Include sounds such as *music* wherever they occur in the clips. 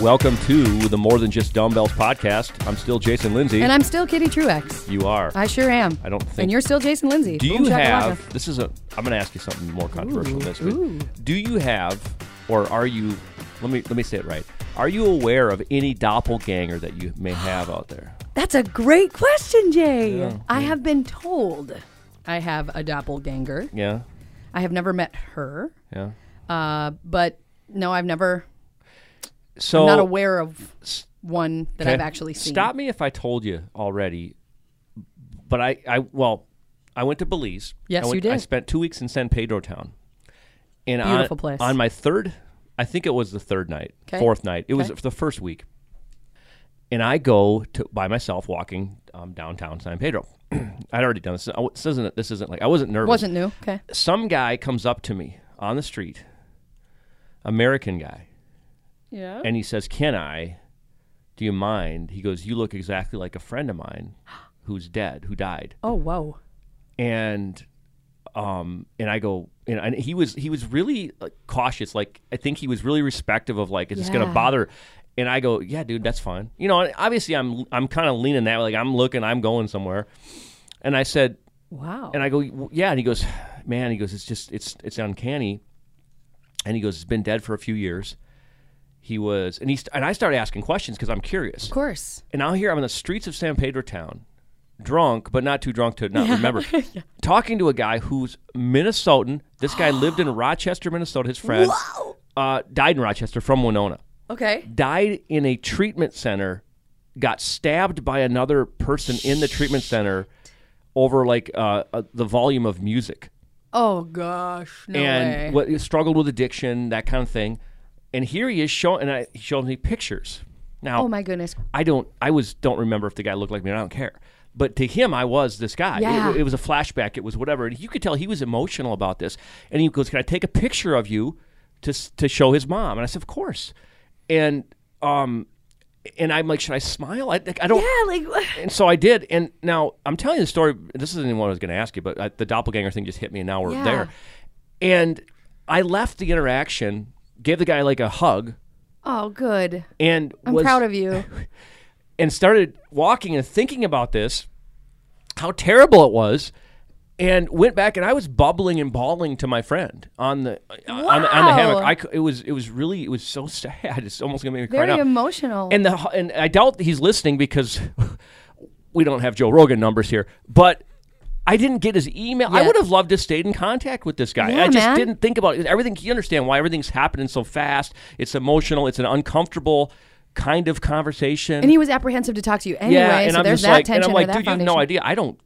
Welcome to the More Than Just Dumbbells podcast. I'm still Jason Lindsay. And I'm still Kitty Truex. you are. I sure am. I don't think. And you're still Jason Lindsay. do you have? This is a. I'm going to ask you something more controversial than this. but ooh. Do you have, or are you? Let me let me say it right. Are you aware of any doppelganger that you may have out there? *gasps* That's a great question, Jay. Yeah, I have been told I have a doppelganger. Yeah. I have never met her, Yeah. uh, but no, I've never. So I'm not aware of one that I've actually seen. Stop me if I told you already. But I, I well, I went to Belize. Yes, I went, you I spent two weeks in San Pedro town. And on- Beautiful place. On my third, I think it was the third night, 'Kay. fourth night. It was the first week. And I go to by myself walking um, downtown San Pedro. *clears throat* I'd already done this. This isn't. This isn't like I wasn't nervous. Wasn't new. Okay. Some guy comes up to me on the street, American guy, Yeah. and he says, "Can I? Do you mind?" He goes, "You look exactly like a friend of mine, who's dead, who died." oh, whoa. And, um, and I go, and, and he was he was really like, cautious. Like I think he was really respective of like, is this gonna Yeah. bother? And I go, yeah, dude, that's fine. You know, and obviously I'm I'm kind of leaning that way, like I'm looking, I'm going somewhere. And I said, Wow. and I go, "W- yeah. And he goes, man, he goes, it's just, it's, it's uncanny. And he goes, it's been dead for a few years. He was, and he, st- and I started asking questions because I'm curious. of course. And now here I'm in the streets of San Pedro town, drunk, but not too drunk to not remember, *laughs* talking to a guy who's Minnesotan. This guy *gasps* lived in Rochester, Minnesota. His friend uh, died in Rochester from Winona. Okay. Died in a treatment center, got stabbed by another person in the treatment center over like uh, uh, the volume of music Oh gosh. No and way. what struggled with addiction, that kind of thing. And here he is showing, and I, he showed me pictures. Now, oh my goodness. I don't, I was don't remember if the guy looked like me. I don't care. But to him, I was this guy. It- Yeah. It, was a flashback. It was whatever. And you could tell he was emotional about this. And he goes, "Can I take a picture of you to to show his mom?" And I said, "Of course." And um, and I'm like, "Should I smile?" I, I don't. Yeah. Like. And so I did. And now I'm telling you the story. This isn't even what I was going to ask you, but I, the doppelganger thing just hit me, and now we're Yeah. there. And I left the interaction, gave the guy like a hug, Oh, good. and I'm was, proud of you. *laughs* and started walking and thinking about this, how terrible it was, and went back and I was bubbling and bawling to my friend on the uh, on, the, on the hammock. I cou- it was it was really it was so *laughs* sad. It's almost gonna make me cry Very now. emotional. And the and I doubt he's listening because *laughs* we don't have Joe Rogan numbers here, but. I didn't get his email. I would have loved to stayed in contact with this guy. Yeah, I just man. didn't think about it. Everything. You understand why everything's happening so fast? It's emotional. It's an uncomfortable kind of conversation. And he was apprehensive to talk to you anyway. Yeah, and so I'm there's just that like, tension and I'm like, dude, you have no idea. I don't.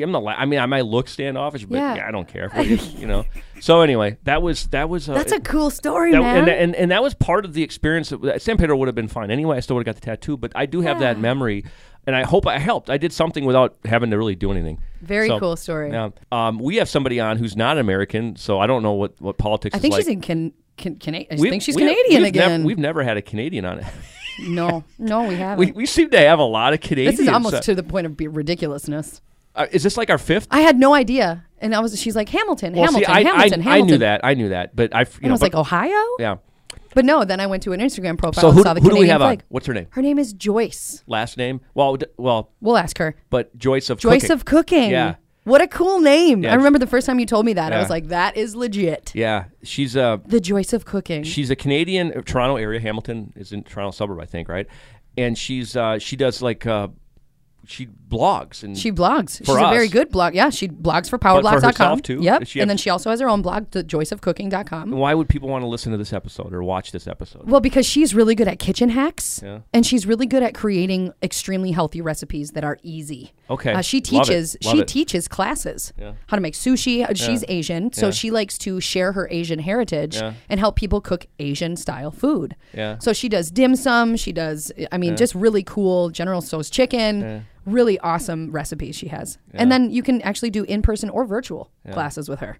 I'm not. li- I mean, I might look standoffish, but Yeah. yeah, I don't care. *laughs* You, you know. So anyway, that was that was. Uh, That's a cool story, that- man. and, and and that was part of the experience. That, San Pedro would have been fine anyway. I still would have got the tattoo, but I do have that memory, and I hope I helped. I did something without having to really do anything. Very So, cool story. Yeah. Um, we have somebody on who's not American, so I don't know what what politics. I think she's like. in can, can, Cana- I We- think she's Canadian nev- again. we've never had a Canadian on it. *laughs* no, no, we *laughs* haven't. we, we seem to have a lot of Canadians. this is almost Uh, to the point of be- ridiculousness. uh, is this like our fifth? I had no idea, and I was. She's like Hamilton, Well, Hamilton, see, I, Hamilton, I, Hamilton. I knew that. I knew that, but I, you And know, I was but- like, Ohio. yeah. But no, then I went to an Instagram profile So and who, saw the who do we have flag. on? What's her name? Her name is Joyce. Last name? Well, d- well, We'll ask her. but Joyce of Joyce Cooking. of Cooking. Yeah. What a cool name. Yeah. I remember the first time you told me that. I Yeah. was like, that is legit. Yeah, she's a The Joyce of Cooking. she's a Canadian, uh, Toronto area. Hamilton is in Toronto suburb, I think, right? And she's uh, she does like uh, she blogs and She blogs. She's For a very good blog. Yeah, she blogs for But for powerblock.com. too? Yep. She and then she also has her own blog, the joyceofcooking.com. why would people want to listen to this episode or watch this episode? Well, because she's really good at kitchen hacks, Yeah. and she's really good at creating extremely healthy recipes that are easy. Okay. uh, she Love teaches. Love She it. teaches classes Yeah. how to make sushi. Uh, She's Asian, so Yeah. she likes to share her Asian heritage Yeah. and help people cook Asian style food. Yeah. So she does dim sum. She does. I mean, just really cool General Tso's chicken. Really awesome recipes she has, and then you can actually do in person or virtual classes with her.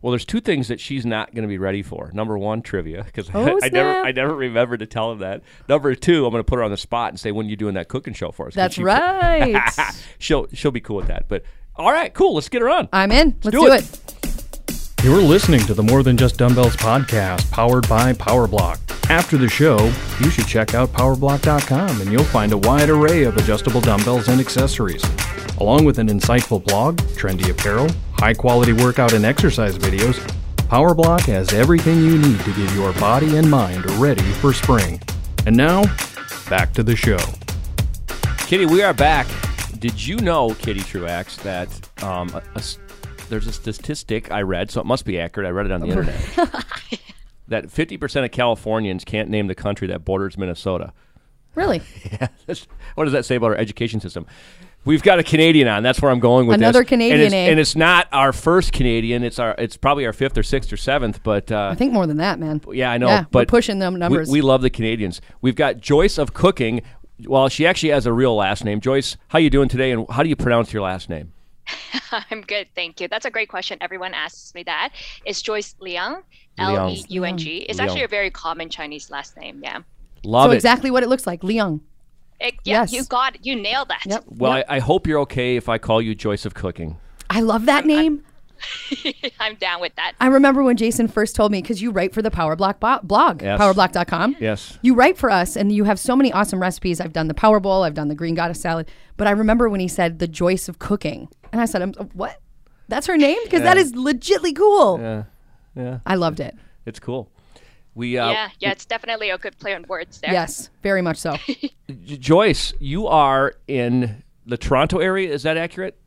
Well, there's two things that she's not going to be ready for. Number one, trivia, because Oh, *laughs* I never. I never remembered to tell him that. Number two, I'm going to put her on the spot and say, "When are you doing that cooking show for us?" That's she- right. *laughs* she'll, she'll be cool with that. But all right, cool. Let's get her on. I'm in. Let's do do, it. it. You're listening to the More Than Just Dumbbells podcast, powered by PowerBlock. After the show, you should check out PowerBlock.com and you'll find a wide array of adjustable dumbbells and accessories. Along with an insightful blog, trendy apparel, high quality workout and exercise videos, PowerBlock has everything you need to get your body and mind ready for spring. And now, back to the show. Kitty, we are back. Did you know, Kitty Truax, that um, a, a, there's a statistic I read, so it must be accurate. I read it on the internet. *laughs* that 50% of Californians can't name the country that borders Minnesota. Really? *laughs* yeah. What does that say about our education system? We've got a Canadian on. That's where I'm going with Another this. Canadian, and it's, eh? and it's not our first Canadian. It's our. It's probably our fifth or sixth or seventh. But uh, I think more than that, man. yeah, I know. Yeah, but we're pushing them numbers. We, we love the Canadians. We've got Joyce of Cooking. Well, she actually has a real last name. Joyce, how you doing today? And how do you pronounce your last name? *laughs* I'm good, thank you. That's a great question. Everyone asks me that. It's Joyce Leung, Leung. L E U N G. It's Leung. actually a very common Chinese last name. Yeah. Love so it. exactly what it looks like, Leung. It- yeah, Yes. you got it. You nailed that. Yep. Well, yep. I, I hope you're okay if I call you Joyce of Cooking. I love that name. *laughs* I'm down with that. I remember when Jason first told me because you write for the PowerBlock bo- blog, Yes. powerblock.com. Yes. You write for us and you have so many awesome recipes. I've done the Power Bowl, I've done the Green Goddess salad. But I remember when he said the Joyce of cooking. And I said, um, what? That's her name? Because that is legitly cool. Yeah. Yeah. I loved it. It's cool. We uh, yeah, yeah, it's definitely a good play on words there. Yes, very much so. *laughs* Joyce, you are in the Toronto area. Is that accurate?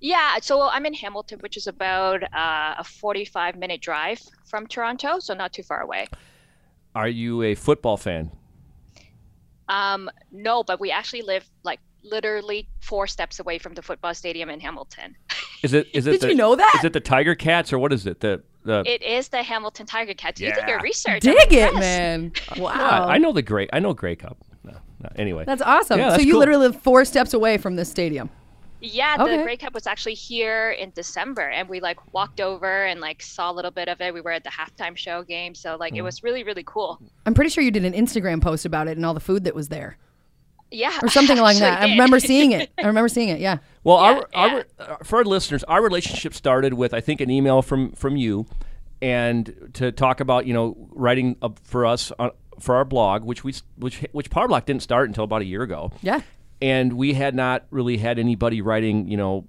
Yeah, so I'm in Hamilton, which is about uh, a 45 minute drive from Toronto, so not too far away. Are you a football fan? Um, no, but we actually live like literally four steps away from the football stadium in Hamilton. *laughs* Is it? Is it? Did the, you know that? Is it the Tiger Cats or what is it? The the. It is the Hamilton Tiger Cats. You did your research. Dig I'm it, impressed. man. *laughs* Wow. I know the Grey. I know Grey Cup. No, no, anyway, That's awesome. Yeah, so you cool. literally live four steps away from this stadium. Yeah, the Okay. Grey Cup was actually here in December, and we like walked over and like saw a little bit of it. We were at the halftime show game, so like Mm. it was really really cool. I'm pretty sure you did an Instagram post about it and all the food that was there. Yeah, Or something like actually that. I remember seeing it. I *laughs* remember seeing it, yeah. Well, Yeah, our, yeah. our, uh, for our listeners, our relationship started with I think an email from from you, and to talk about you know writing up for us on, for our blog, which we s- which which Powerblock didn't start until about a year ago. Yeah. And we had not really had anybody writing, you know,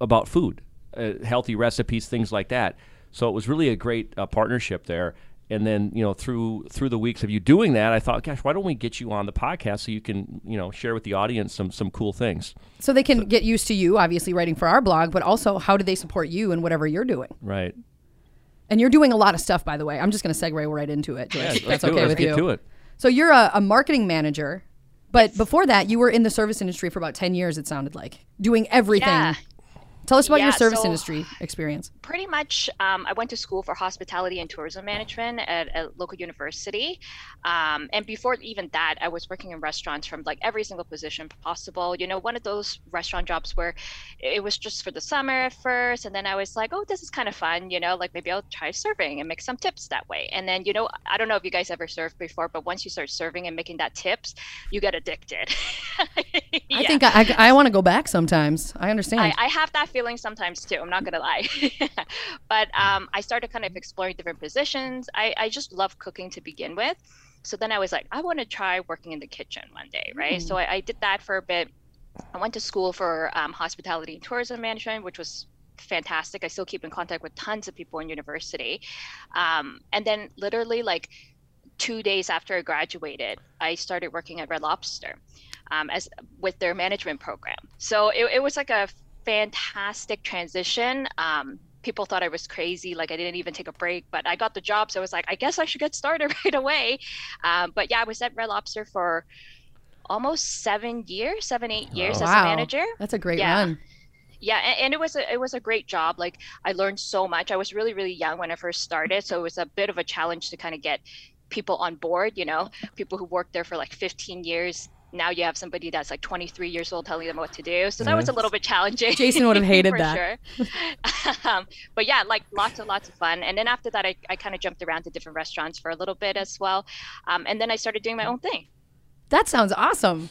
about food, uh, healthy recipes, things like that. So it was really a great uh, partnership there. And then, you know, through through the weeks of you doing that, I thought, gosh, why don't we get you on the podcast so you can, you know, share with the audience some some cool things, So they can get used to you, obviously writing for our blog, but also how do they support you and whatever you're doing? right? And you're doing a lot of stuff, by the way. I'm just going to segue right into it. Yeah, that's do it. okay Let's with get you. to it. So you're a, a marketing manager, but before that, you were in the service industry for about 10 years, it sounded like, doing everything. Yeah. Tell us about your service so- industry experience. pretty much um, i went to school for hospitality and tourism management at a local university um, and before even that i was working in restaurants from like every single position possible you know one of those restaurant jobs where it was just for the summer at first and then i was like oh this is kind of fun you know like maybe i'll try serving and make some tips that way and then you know i don't know if you guys ever served before but once you start serving and making that tips you get addicted *laughs* I think I, I, I want to go back sometimes. I understand. I, I have that feeling sometimes too. I'm not gonna lie, *laughs* but um, I started kind of exploring different positions. I, I just love cooking to begin with, so then I was like, I want to try working in the kitchen one day, right? So I, I did that for a bit. I went to school for um, hospitality and tourism management, which was fantastic. I still keep in contact with tons of people in university, um, and then literally like two days after I graduated, I started working at Red Lobster um, as with their management program. So it, it was like a fantastic transition. Um, people thought I was crazy, like I didn't even take a break, but I got the job, so I was like, I guess I should get started *laughs* right away. Um, but yeah, I was at Red Lobster for almost seven years, seven eight years as a manager That's a great Yeah. run. yeah and, and it was a it was a great job like i learned so much i was really really young when i first started so it was a bit of a challenge to kind of get people on board you know people who worked there for like 15 years now you have somebody that's like 23 years old telling them what to do so that was a little bit challenging Jason would have *laughs* hated that. sure. *laughs* um, but yeah like lots and lots of fun and then after that i, I kind of jumped around to different restaurants for a little bit as well um, and then i started doing my own thing That sounds awesome.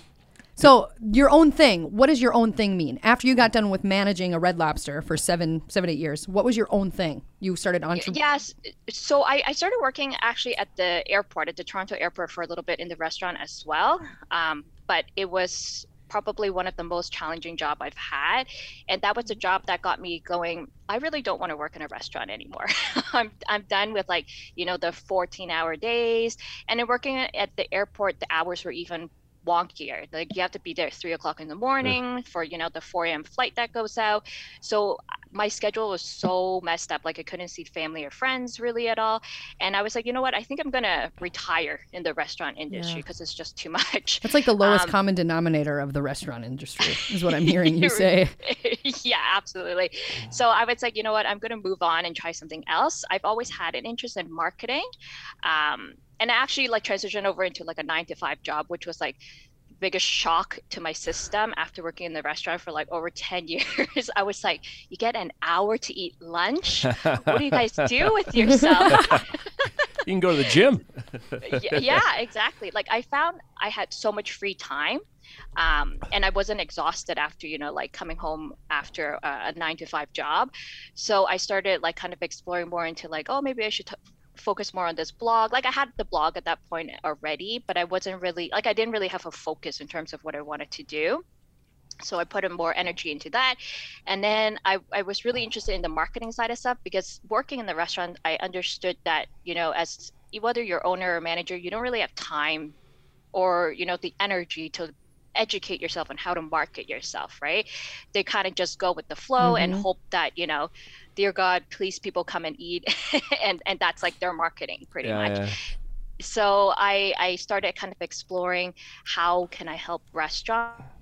So your own thing. What does your own thing mean? After you got done with managing a Red Lobster for seven, seven, eight years, what was your own thing? You started on. Yes. So I, I started working actually at the airport, at the Toronto airport, for a little bit in the restaurant as well. Um, but it was probably one of the most challenging job I've had, and that was a mm-hmm. job that got me going. I really don't want to work in a restaurant anymore. *laughs* I'm I'm done with like you know the 14 hour days, and then working at the airport, the hours were even wonkier. Like you have to be there at three o'clock in the morning for you know the 4 a.m. flight that goes out. So my schedule was so messed up. Like I couldn't see family or friends really at all. And I was like, you know what? I think I'm gonna retire in the restaurant industry because yeah. it's just too *laughs* much. It's like the lowest um, common denominator of the restaurant industry, is what I'm hearing you *laughs* say. *laughs* yeah, absolutely. So I was like, you know what? I'm gonna move on and try something else. I've always had an interest in marketing. Um, and I actually like transitioned over into like a nine to five job, which was like biggest shock to my system after working in the restaurant for like over 10 *laughs* years. I was like, you get an hour to eat lunch? what do you guys do with *laughs* yourself? you can go to the gym. *laughs* yeah, exactly. Like I found I had so much free time. Um, and I wasn't exhausted after, you know, like coming home after a, a nine to five job. So I started like kind of exploring more into like, oh, maybe I should t- focus more on this blog. Like I had the blog at that point already, but I wasn't really like I didn't really have a focus in terms of what I wanted to do. So I put in more energy into that. And then I, I was really interested in the marketing side of stuff because working in the restaurant, I understood that, you know, as whether you're owner or manager, you don't really have time or, you know, the energy to educate yourself on how to market yourself, right? They kind of just go with the flow mm-hmm. and hope that, you know, dear God, please people come and eat. *laughs* and, and that's like their marketing pretty yeah, much. Yeah. So I, I started kind of exploring how can I help restaurants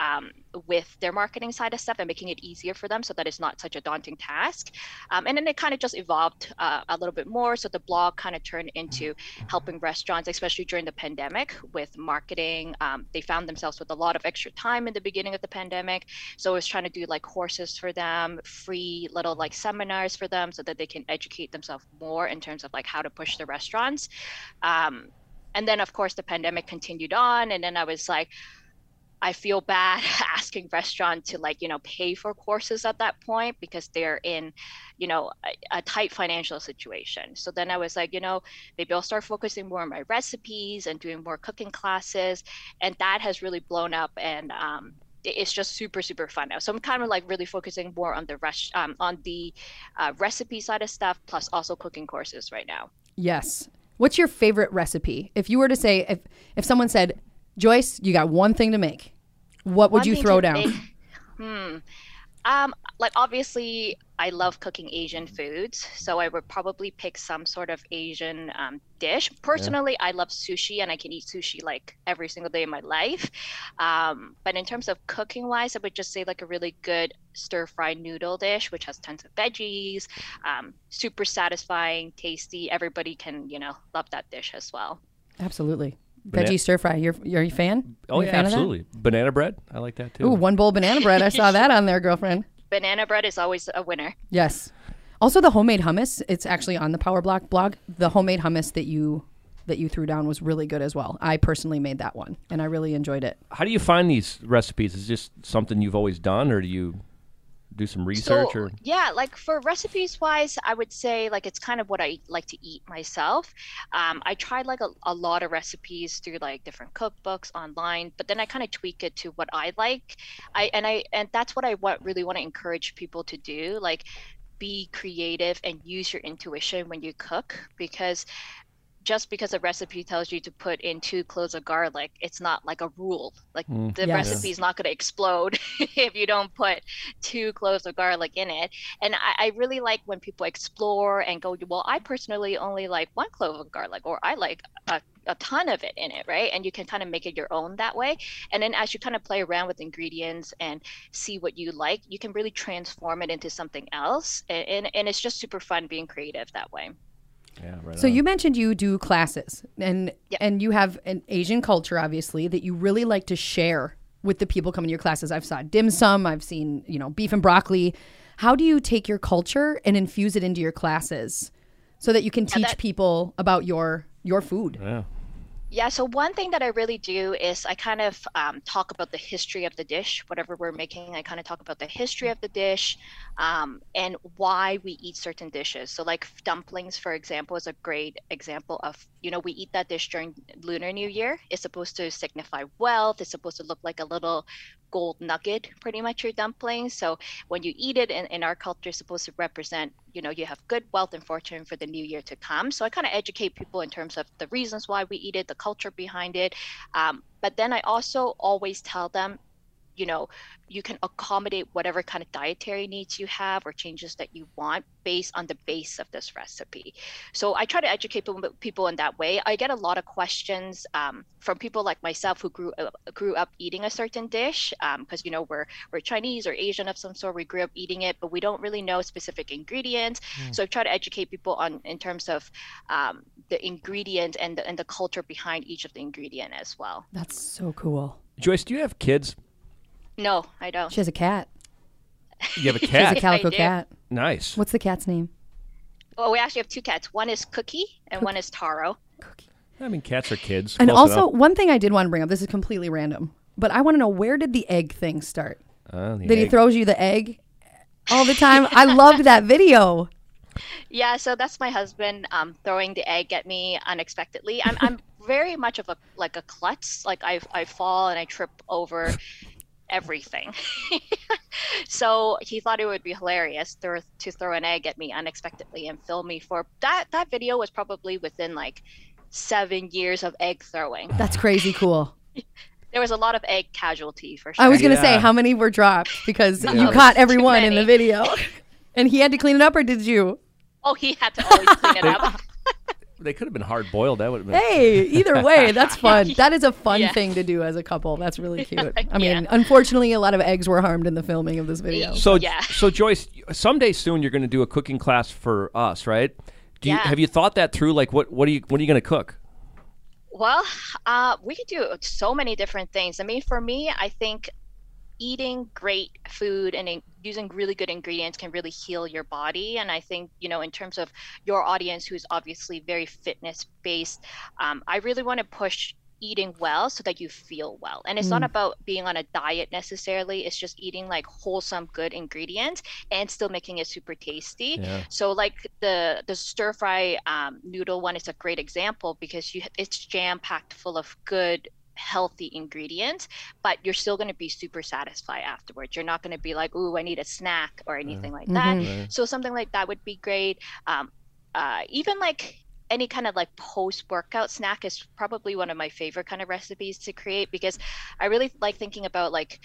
um, with their marketing side of stuff and making it easier for them so that it's not such a daunting task. Um, and then it kind of just evolved uh, a little bit more. So the blog kind of turned into helping restaurants, especially during the pandemic, with marketing. Um, they found themselves with a lot of extra time in the beginning of the pandemic. So I was trying to do like courses for them, free little like seminars for them so that they can educate themselves more in terms of like how to push the restaurants. Um, and then, of course, the pandemic continued on. And then I was like, I feel bad *laughs* asking restaurant to like you know pay for courses at that point because they're in you know a, a, tight financial situation. So then I was like, you know, maybe I'll start focusing more on my recipes and doing more cooking classes, and that has really blown up and. Um, it's just super super fun now. So I'm kind of like really focusing more on the rest um, on the uh, recipe side of stuff, plus also cooking courses right now. Yes. What's your favorite recipe? If you were to say, if if someone said, Joyce, you got one thing to make. What would one you throw down? Make, *laughs* hmm. Um, like obviously, I love cooking Asian foods, so I would probably pick some sort of Asian um, dish. Personally, yeah. I love sushi, and I can eat sushi like every single day of my life. Um, but in terms of cooking wise, I would just say like a really good stir fry noodle dish, which has tons of veggies, um, super satisfying, tasty. Everybody can you know love that dish as well. Absolutely. Veggie stir fry. You're you're a fan? Oh yeah, fan absolutely. Banana bread. I like that too. Ooh, one bowl banana bread. I saw *laughs* that on there, girlfriend. Banana bread is always a winner. Yes. Also, the homemade hummus. It's actually on the Power Block blog. The homemade hummus that you that you threw down was really good as well. I personally made that one, and I really enjoyed it. How do you find these recipes? Is it just something you've always done, or do you do some research so, or yeah like for recipes wise i would say like it's kind of what i like to eat myself. Um, i tried like a, a lot of recipes through like different cookbooks online but then i kind of tweak it to what i like. I and i and that's what i want really want to encourage people to do like be creative and use your intuition when you cook because just because a recipe tells you to put in two cloves of garlic, it's not like a rule. Like mm, the yes. recipe is not going to explode *laughs* if you don't put two cloves of garlic in it. And I, I, really like when people explore and go, well, I personally only like one clove of garlic, or I like a, a ton of it in it, right? And you can kind of make it your own that way. And then as you kind of play around with ingredients and see what you like, you can really transform it into something else. And, and, and it's just super fun being creative that way. Yeah, right so on. you mentioned you do classes and yep. and you have an Asian culture obviously that you really like to share with the people coming to your classes. I've saw dim sum, I've seen, you know, beef and broccoli. How do you take your culture and infuse it into your classes so that you can teach that, people about your your food? Yeah. Yeah, so one thing that I really do is I kind of um, talk about the history of the dish, whatever we're making. I kind of talk about the history of the dish um, and why we eat certain dishes. So, like dumplings, for example, is a great example of, you know, we eat that dish during Lunar New Year. It's supposed to signify wealth, it's supposed to look like a little gold nugget, pretty much your dumplings. So when you eat it in, in our culture, it's supposed to represent, you know, you have good wealth and fortune for the new year to come. So I kind of educate people in terms of the reasons why we eat it, the culture behind it. Um, but then I also always tell them you know you can accommodate whatever kind of dietary needs you have or changes that you want based on the base of this recipe. So i try to educate people in that way. I get a lot of questions um, from people like myself who grew uh, grew up eating a certain dish because um, you know we're we're chinese or asian of some sort. We grew up eating it but we don't really know specific ingredients. Mm. so i try to educate people on in terms of um, the ingredient and the, and the culture behind each of the ingredient as well. That's so cool. Joyce do you have kids no, I don't. She has a cat. You have a *laughs* She has a calico do. cat. nice. What's the cat's name? Well, we actually have two cats. One is Cookie and one is Taro. Cookie. I mean, cats are kids. And Close also, enough. one thing I did want to bring up. This is completely random, but I want to know where did the egg thing start? Uh, the That he egg. throws you the egg all the time. I loved that video. *laughs* Yeah, so that's my husband um, throwing the egg at me unexpectedly. I'm, I'm very much of a like a klutz. Like I I fall and I trip over everything. *laughs* so he thought it would be hilarious to, to throw an egg at me unexpectedly and film me for that. That video was probably within like seven years of egg throwing. That's crazy cool. *laughs* There was a lot of egg casualty for sure. I was gonna say how many were dropped because *laughs* Yeah. you caught everyone in the video, and he had to clean it up, or did you? oh, he had to always clean it up. They could have been hard boiled. That would have been. Hey, either way, that's *laughs* fun. That is a fun Yeah. thing to do as a couple. That's really *laughs* cute. I Yeah. mean, unfortunately, a lot of eggs were harmed in the filming of this video. So, Yeah. so Joyce, someday soon you're going to do a cooking class for us, right? Do you Yeah. have you thought that through? Like, what what are you what are you going to cook? Well, uh, we could do so many different things. I mean, for me, I think eating great food and in- using really good ingredients can really heal your body. And I think, you know, in terms of your audience, who's obviously very fitness based, um, I really want to push eating well so that you feel well and it's not about being on a diet necessarily it's just eating like wholesome good ingredients and still making it super tasty Yeah. so like the the stir fry um, noodle one is a great example because you it's jam packed full of good healthy ingredients but you're still going to be super satisfied afterwards. You're not going to be like ooh i need a snack or anything like that. Mhm. so something like that would be great. Um, uh, even like any kind of like post workout snack is probably one of my favorite kind of recipes to create because i really like thinking about like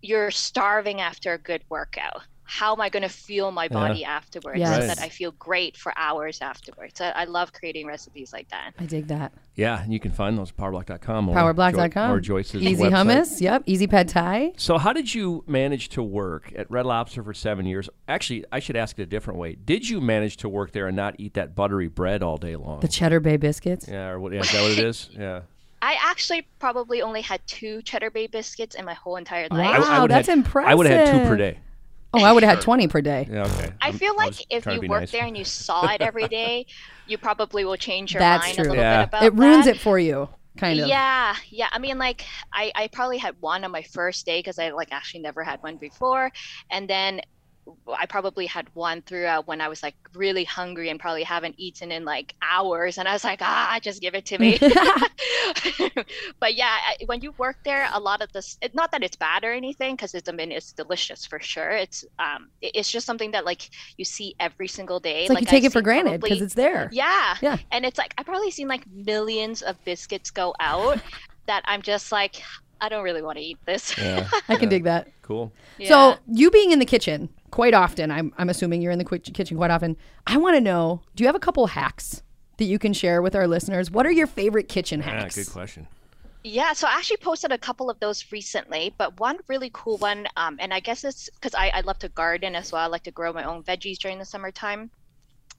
you're starving after a good workout how am i going to feel my body afterwards Yes. so that i feel great for hours afterwards I, I love creating recipes like that I dig that. Yeah, and you can find those at powerblock.com or Powerblock.com. Joy- or Joyce's Easy website. hummus. Yep. Easy pad thai. So, how did you manage to work at Red Lobster for seven years? Actually, I should ask it a different way. Did you manage to work there and not eat that buttery bread all day long? The cheddar bay biscuits. yeah, or what? Yeah, is that what it is? *laughs* Yeah. i actually probably only had two cheddar bay biscuits in my whole entire oh, Wow, life I, I that's had, impressive. I would have had two per day. Oh, I would have had 20 per day. Yeah, okay. I I'm- feel like was if you be work nice. there and you saw it every day, you probably will change your That's mind true. a little Yeah. bit about It It ruins that. it for you, kind of. Yeah, yeah. I mean, like, I, I probably had one on my first day because I like actually never had one before, and then I probably had one throughout when I was like really hungry and probably haven't eaten in like hours, and I was like, ah, just give it to me. *laughs* *laughs* but yeah, when you work there, a lot of this, it, not that it's bad or anything, because it's I mean it's delicious for sure. It's um, it- it's just something that like you see every single day. It's like, you I've take it for granted because it's there. yeah. Yeah. And it's like I've probably seen like millions of biscuits go out *laughs* that I'm just like, I don't really want to eat this. Yeah, I can yeah. dig that. Cool. Yeah. So, you being in the kitchen quite often, I'm, I'm assuming you're in the kitchen quite often. I want to know do you have a couple hacks that you can share with our listeners? What are your favorite kitchen Yeah, hacks? good question. Yeah, so I actually posted a couple of those recently, but one really cool one, um, and I guess it's because I, I love to garden as well. I like to grow my own veggies during the summertime.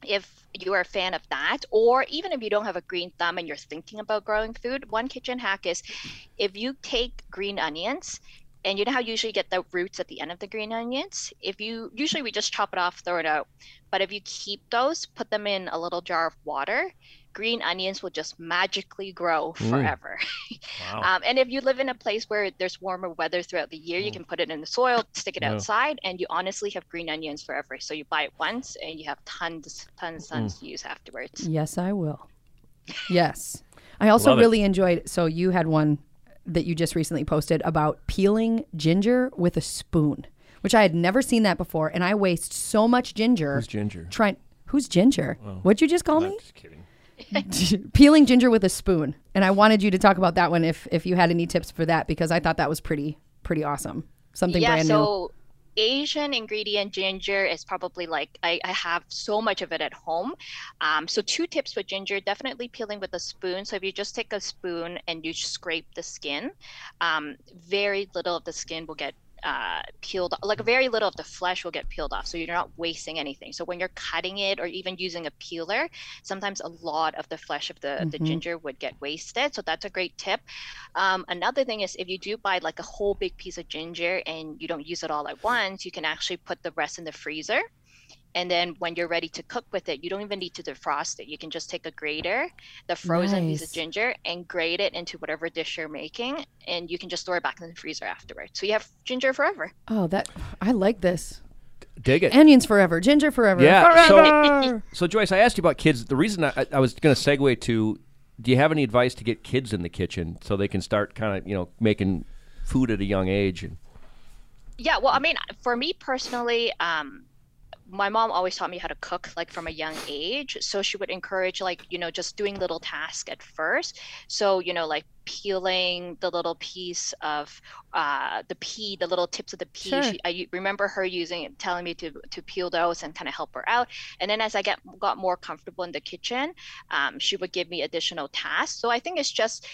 If you are a fan of that, or even if you don't have a green thumb and you're thinking about growing food, one kitchen hack is if you take green onions, and you know how you usually get the roots at the end of the green onions? If you usually we just chop it off, throw it out. But if you keep those, put them in a little jar of water, green onions will just magically grow Mm. forever. *laughs* Wow. um, and if you live in a place where there's warmer weather throughout the year, you can put it in the soil, stick it Mm. Yeah. outside, and you honestly have green onions forever. So you buy it once and you have tons, tons, Mm. tons to use afterwards. Yes, I will. Yes. I also Love it. really enjoyed so you had one that you just recently posted about peeling ginger with a spoon, which I had never seen that before and I waste so much ginger Who's Ginger? trying Who's ginger? Oh. What'd you just call I'm me? just kidding. *laughs* Peeling ginger with a spoon. And I wanted you to talk about that one if if you had any tips for that because I thought that was pretty pretty awesome. Something yeah, brand new. Asian ingredient ginger is probably like I, I have so much of it at home. Um, so two tips with ginger: definitely peeling with a spoon. So if you just take a spoon and you scrape the skin, um, very little of the skin will get uh, peeled. Like very little of the flesh will get peeled off. So you're not wasting anything. So when you're cutting it or even using a peeler, sometimes a lot of the flesh of the the Mhm. ginger would get wasted. So that's a great tip. Um, another thing is if you do buy like a whole big piece of ginger and you don't use it all at once, you can actually put the rest in the freezer. And then when you're ready to cook with it, you don't even need to defrost it. You can just take a grater, the frozen piece of ginger, and grate it into whatever dish you're making. And you can just store it back in the freezer afterwards. So you have ginger forever. oh, that I like this. Dig it. Onions forever, ginger forever. Yeah, so- Forever. *laughs* So Joyce, I asked you about kids. The reason I, I was going to segue to, do you have any advice to get kids in the kitchen so they can start kind of you know making food at a young age? And Yeah, well, I mean, for me personally, um, my mom always taught me how to cook like from a young age. So she would encourage like, you know, just doing little tasks at first. So, you know, like peeling the little piece of uh, the pea, the little tips of the pea. Sure. She, I remember her using it, telling me to to peel those and kind of help her out. And then as I get got more comfortable in the kitchen, um, she would give me additional tasks. So I think it's just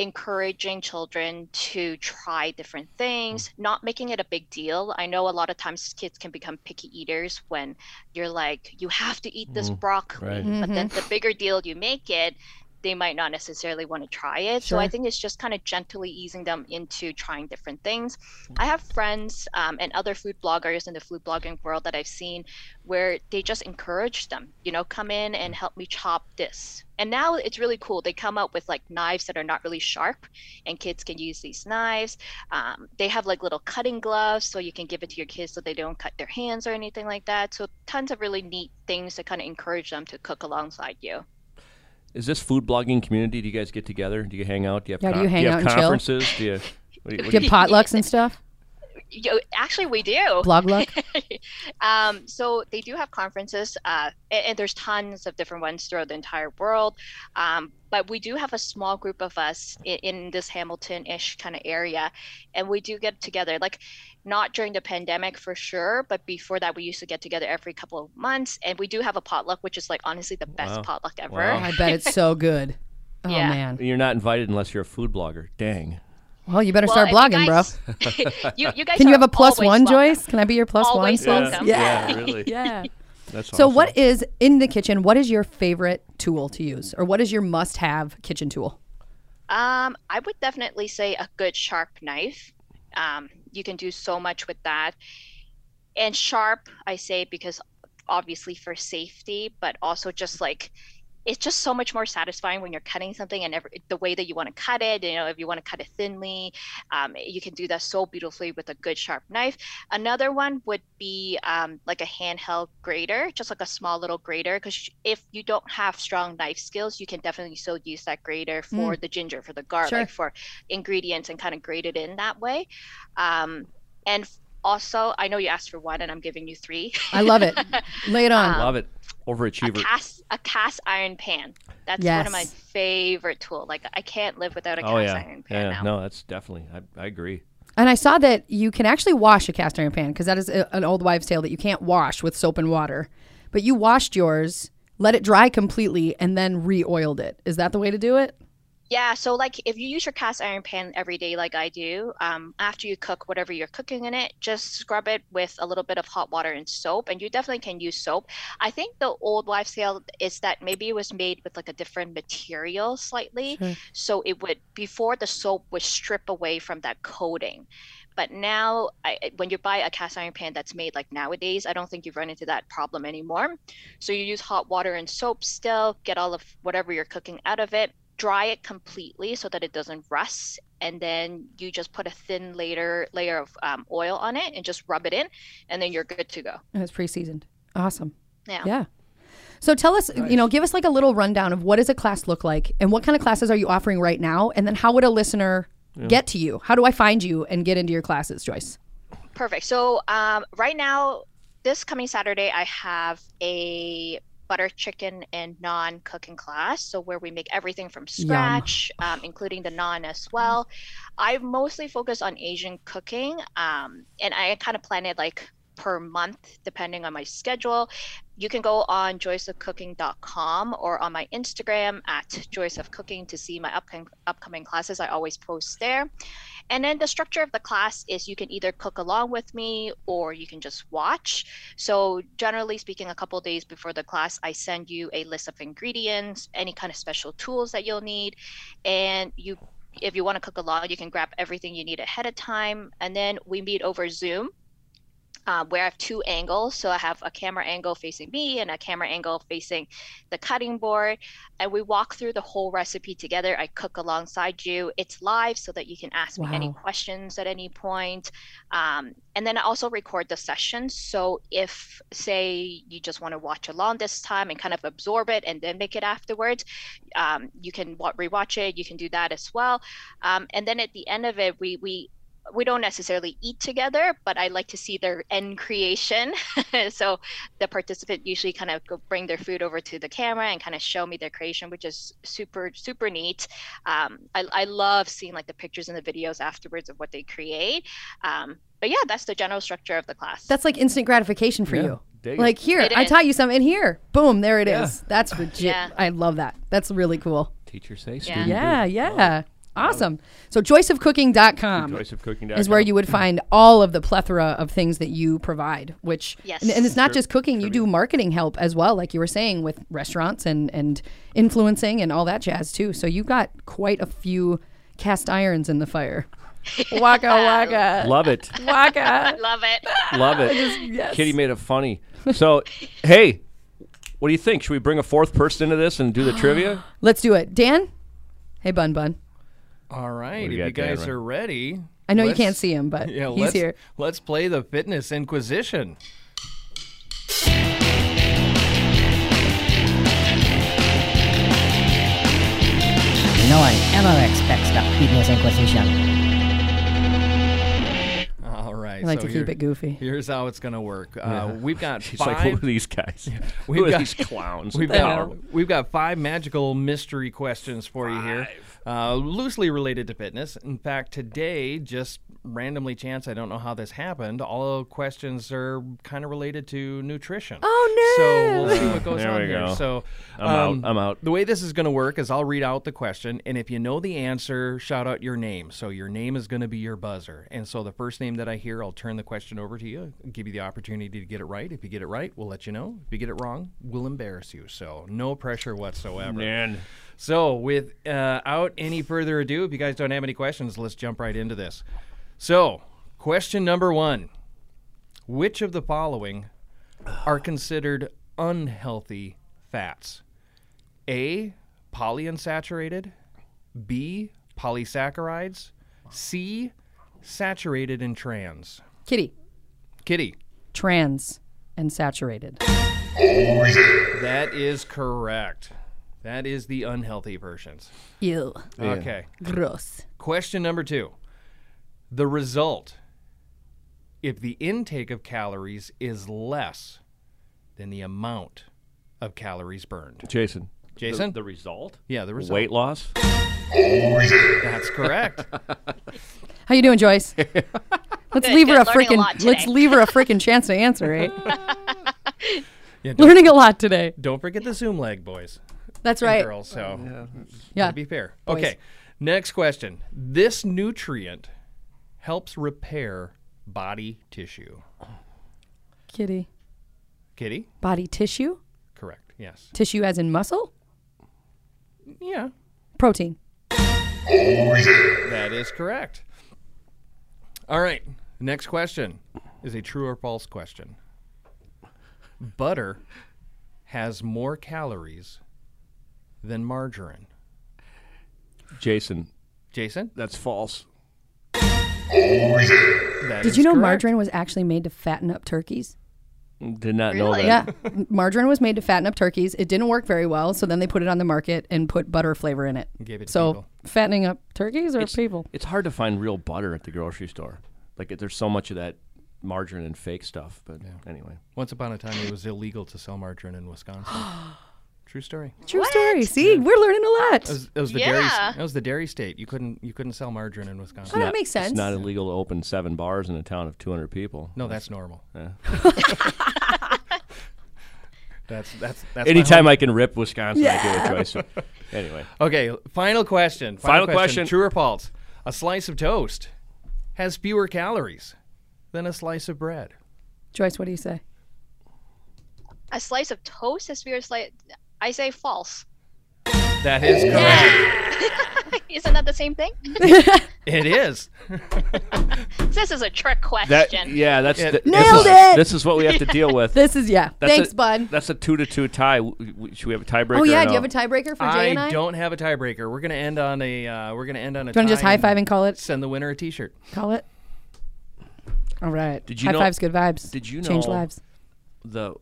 encouraging children to try different things, not making it a big deal. I know a lot of times kids can become picky eaters when you're like, you have to eat this Mhm. broccoli. Right. But then the bigger deal you make it, they might not necessarily want to try it. So I think it's just kind of gently easing them into trying different things. I have friends um, and other food bloggers in the food blogging world that I've seen where they just encourage them, you know, come in and help me chop this. And now it's really cool. They come up with like knives that are not really sharp, and kids can use these knives. Um, they have like little cutting gloves, so you can give it to your kids so they don't cut their hands or anything like that. So tons of really neat things to kind of encourage them to cook alongside you. Is this food blogging community? Do you guys get together? Do you hang out? Do you have Yeah, do you hang have out and chill? conferences? Do you? What do you, what Do do you you- have potlucks and *laughs* stuff? You, actually, we do. Blog luck? *laughs* um, so they do have conferences, uh, and, and there's tons of different ones throughout the entire world. Um, but we do have a small group of us in, in this Hamilton-ish kind of area, and we do get together. Like, not during the pandemic for sure, but before that, we used to get together every couple of months, and we do have a potluck, which is like honestly the best Wow. potluck ever. Wow. I bet it's so good. *laughs* Oh Yeah. man. You're not invited unless you're a food blogger. Dang. Well, you better Well, start if you blogging, guys- bro. *laughs* you, you guys Can you have a one, welcome. Joyce? Can I be your plus Always one? welcome. Yeah. Yeah, really. *laughs* Yeah. That's So, awesome. what is in the kitchen? What is your favorite tool to use, or what is your must-have kitchen tool? Um, I would definitely say a good sharp knife. Um, you can do so much with that. And sharp, I say because obviously for safety, but also just like it's just so much more satisfying when you're cutting something and every, the way that you want to cut it. You know, if you want to cut it thinly, um, you can do that so beautifully with a good sharp knife. Another one would be um, like a handheld grater, just like a small little grater. Because if you don't have strong knife skills, you can definitely still use that grater for the ginger, for the garlic, Sure. for ingredients, and kind of grate it in that way. Um, and also, I know you asked for one, and I'm giving you three. I love it. *laughs* Lay it on. Um, Love it. A Overachiever. cast a cast iron pan. That's one of my favorite tool. Like I can't live without a oh cast yeah. iron pan Yeah. now. No, that's definitely. I, I agree. And I saw that you can actually wash a cast iron pan because that is a, an old wives' tale that you can't wash with soap and water. But you washed yours, let it dry completely, and then re-oiled it. Is that the way to do it? Yeah, so like if you use your cast iron pan every day, like I do, um, after you cook whatever you're cooking in it, just scrub it with a little bit of hot water and soap, and you definitely can use soap. I think the old wives' tale is that maybe it was made with like a different material slightly, Sure. so it would before the soap would strip away from that coating. But now, I, when you buy a cast iron pan that's made like nowadays, I don't think you run into that problem anymore. So you use hot water and soap still, get all of whatever you're cooking out of it, dry it completely so that it doesn't rust and then you just put a thin layer layer of um, oil on it and just rub it in and then you're good to go. And it's pre-seasoned. Awesome. Yeah. Yeah. So tell us nice. you know give us like a little rundown of what does a class look like and what kind of classes are you offering right now and then how would a listener yeah. get to you? How do i find you and get into your classes joyce? Perfect. So um, right now this coming saturday i have a butter chicken and naan cooking class. So where we make everything from scratch, um, including the naan as well. I mostly focus on Asian cooking, um, and I kind of planned it like per month depending on my schedule. You can go on joyceofcooking.com or on my Instagram at joyceofcooking to see my upcoming upcoming classes. I always post there. And then the structure of the class is you can either cook along with me or you can just watch. So, generally speaking, a couple days before the class, I send you a list of ingredients, any kind of special tools that you'll need, and you if you want to cook along, you can grab everything you need ahead of time. And then we meet over Zoom um, where I have two angles. So I have a camera angle facing me and a camera angle facing the cutting board. And we walk through the whole recipe together. I cook alongside you. It's live so that you can ask wow. me any questions at any point. Um, and then I also record the session. So if, say, you just want to watch along this time and kind of absorb it and then make it afterwards, um, you can rewatch it. You can do that as well. Um, and then at the end of it, we, we we don't necessarily eat together, but I like to see their end creation. *laughs* so the participant usually kind of go bring their food over to the camera and kind of show me their creation, which is super super neat. Um, I, I love seeing like the pictures and the videos afterwards of what they create. Um, but yeah, that's the general structure of the class. That's like instant gratification for you. Like here, I taught you something. Here, boom, there it yeah. is. That's *laughs* legit. Yeah. I love that. That's really cool. Teacher say, student yeah, do. yeah. Awesome. So joyceofcooking.com, joyceofcooking.com is where you would find all of the plethora of things that you provide, which yes. and, and it's not sure. just cooking, you do marketing help as well, like you were saying with restaurants and and influencing and all that jazz too. So you got quite a few cast irons in the fire. *laughs* waka waka. Love it. Waka. *laughs* Love it. Love it. *laughs* Just, yes. Kitty made it funny. So, hey, what do you think? Should we bring a fourth person into this and do the *gasps* trivia? Let's do it. Dan? Hey, Bun Bun. All right, if you guys are ready. I know you can't see him, but yeah, he's let's, here. Let's play the Fitness Inquisition. No one ever expects the Fitness Inquisition. All right. I like so to here, keep it goofy. Here's how it's going to work. Uh, Yeah. We've got *laughs* She's five. like, who are these guys? *laughs* We've who are got- these *laughs* clowns? We've got we've got five magical mystery questions for you here, uh, loosely related to fitness. In fact, today, just randomly chance, I don't know how this happened. All questions are kind of related to nutrition. Oh no. So we'll see what goes There on we here. go. So I'm um, out. I'm out. The way this is going to work is I'll read out the question, and if you know the answer, shout out your name. So your name is going to be your buzzer. And so the first name that I hear, I'll turn the question over to you, give you the opportunity to get it right. If you get it right, we'll let you know. If you get it wrong, we'll embarrass you. So no pressure whatsoever. Man. So without any further ado, if you guys don't have any questions, let's jump right into this. So, question number one Which of the following are considered unhealthy fats? A. Polyunsaturated. B. Polysaccharides. C. Saturated and trans. Kitty, Kitty. trans and saturated. That is correct. That is the unhealthy versions. Ew. Okay. Gross. Question number two. The result if the intake of calories is less than the amount of calories burned. Jason. Jason? The, the result? Yeah, the result. Weight loss? That's correct. *laughs* How you doing, Joyce? *laughs* Let's Good, leave her a good. Learning a freaking lot let's leave her a freaking chance to answer, right? *laughs* Yeah, Learning a lot today. don't forget the Zoom leg, boys That's right. girls. So, Yeah. to be fair. Boys. Okay, next question. This nutrient helps repair body tissue. Kitty. Kitty? Body tissue? Correct. Yes. Tissue as in muscle? Yeah, Protein. Oh yeah. that is correct. All right. Next question is a true or false question. Butter has more calories than margarine. Jason, Jason? that's false. Oh, that Did is you know correct. margarine was actually made to fatten up turkeys? Did not know that. Yeah, *laughs* margarine was made to fatten up turkeys. It didn't work very well, so then they put it on the market and put butter flavor in it. Gave it to so people. fattening up turkeys or It's- people? It's hard to find real butter at the grocery store. Like there's so much of that margarine and fake stuff. But anyway, Once upon a time, it was illegal to sell margarine in Wisconsin. *gasps* True story. True story. See, we're learning a lot. It was, it was the dairy. Yeah. It was the dairy state. You couldn't. You couldn't sell margarine in oh, Wisconsin. Oh, that Not- makes sense. It's not illegal to open seven bars in a town of 200 people. No, that's normal. *laughs* *laughs* Yeah. That's that's that's. my Anytime I can rip Wisconsin, I do it, Joyce. *laughs* Anyway, Okay, final question. Final question. True or false? A slice of toast has fewer calories than a slice of bread. Joyce, what do you say? A slice of toast has fewer Slice. I say false. That is correct. *laughs* Isn't that the same thing? *laughs* it is. *laughs* this is a trick question. that yeah, that's Yeah. the, Nailed this is, it! This is what we have to deal *laughs* with. This is yeah. That's Thanks, a, bud. That's a two to two tie. W- w- Should we have a tiebreaker? Oh yeah, or do you have a tiebreaker for Jay I and I? don't have a tiebreaker. We're gonna end on a. Uh, we're gonna end on a. Do you want to just high five and call it? Send the winner a T-shirt. Call it. All right. Did you high know- fives, good vibes. did you change lives? the?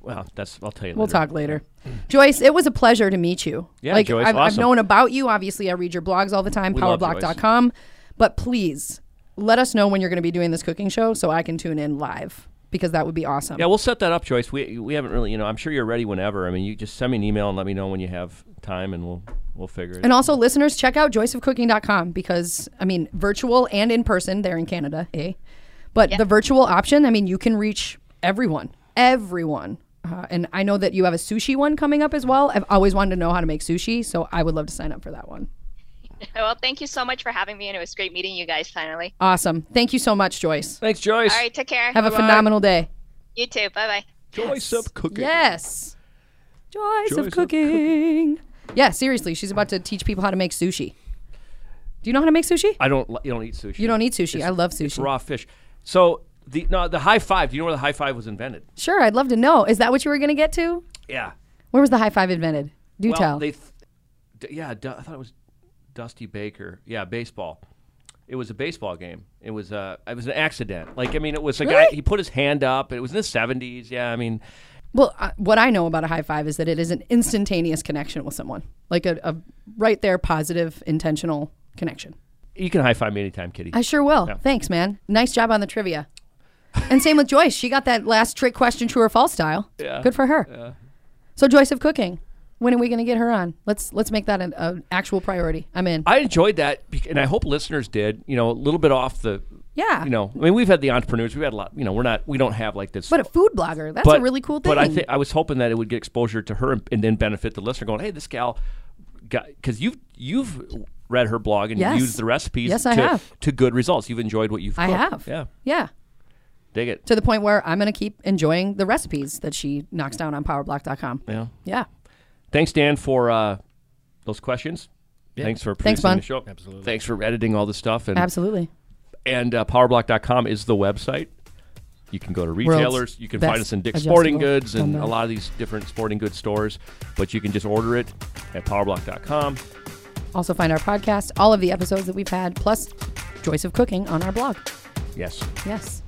Well, that's I'll tell you. We'll later. talk later. Joyce, it was a pleasure to meet you. Yeah, like Joyce, I've, I've known about you. Obviously, I read your blogs all the time, We love powerblock.com. But please let us know when you're going to be doing this cooking show so I can tune in live because that would be awesome. Yeah, we'll set that up, Joyce. We we haven't really, you know, I'm sure you're ready whenever. I mean, you just send me an email and let me know when you have time, and we'll we'll figure it. And also, listeners, check out joyceofcooking.com because, I mean, virtual and in person, they're in Canada, eh? But the virtual option, I mean, you can reach everyone, everyone. Uh, and I know that you have a sushi one coming up as well. I've always wanted to know how to make sushi, so I would love to sign up for that one. *laughs* Well, thank you so much for having me, and it was great meeting you guys finally. Awesome. Thank you so much, Joyce. Thanks, Joyce. All right, take care. Have a Bye-bye. phenomenal day. You too. Bye bye. Joyce of cooking. Yes. Joyce, Joyce of of cooking. yeah, seriously, she's about to teach people how to make sushi. Do you know how to make sushi? I don't. li- You don't eat sushi. You don't eat sushi. I love It's sushi. raw fish. So the no the high five. Do you know where the high five was invented? Sure, I'd love to know. Is that what you were going to get to? Yeah. Where was the high five invented? Do well, tell. They th- d- yeah, du- I thought it was Dusty Baker. Yeah, baseball. It was a baseball game. It was uh, it was an accident. Like I mean, it was a guy. He put his hand up. It was in the seventies. Yeah, I mean, well, uh, what I know about a high five is that it is an instantaneous connection with someone, like a, a right there, positive, intentional connection. you can high five me anytime, Kitty. I sure will. Yeah. Thanks, man. Nice job on the trivia. And same with Joyce. She got that last trick question, true or false style. Yeah. Good for her. Yeah. So Joyce of cooking. When are we going to get her on? Let's let's make that an, an actual priority. I'm in. I enjoyed that, and I hope listeners did. You know, a little bit off the. yeah. You know, I mean, we've had the entrepreneurs. We've had a lot. You know, we're not. We don't have like this. but a food blogger, that's a really cool thing. But I think I was hoping that it would get exposure to her and, and then benefit the listener. Going, hey, this gal, because you've you've read her blog and Yes. used the recipes. Yes, to, I have. to good results. You've enjoyed what you've. I have. Yeah, yeah. Dig it. To the point where I'm going to keep enjoying the recipes that she knocks down on powerblock.com. Yeah. Yeah. Thanks, Dan, for uh, those questions. Thanks for Thanks, producing Bun. the show. Absolutely. Thanks for editing all this stuff. And Absolutely. and uh, powerblock.com is the website. You can go to retailers. You can find us in Dick's Sporting Goods and a lot of these different sporting goods stores. But you can just order it at powerblock.com. Also find our podcast, all of the episodes that we've had, plus Joyce of Cooking on our blog. Yes, Yes.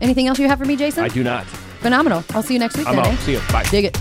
Anything else you have for me, Jason? I do not. Phenomenal. I'll see you next week I'm then. out. eh? See you. Bye. Dig it.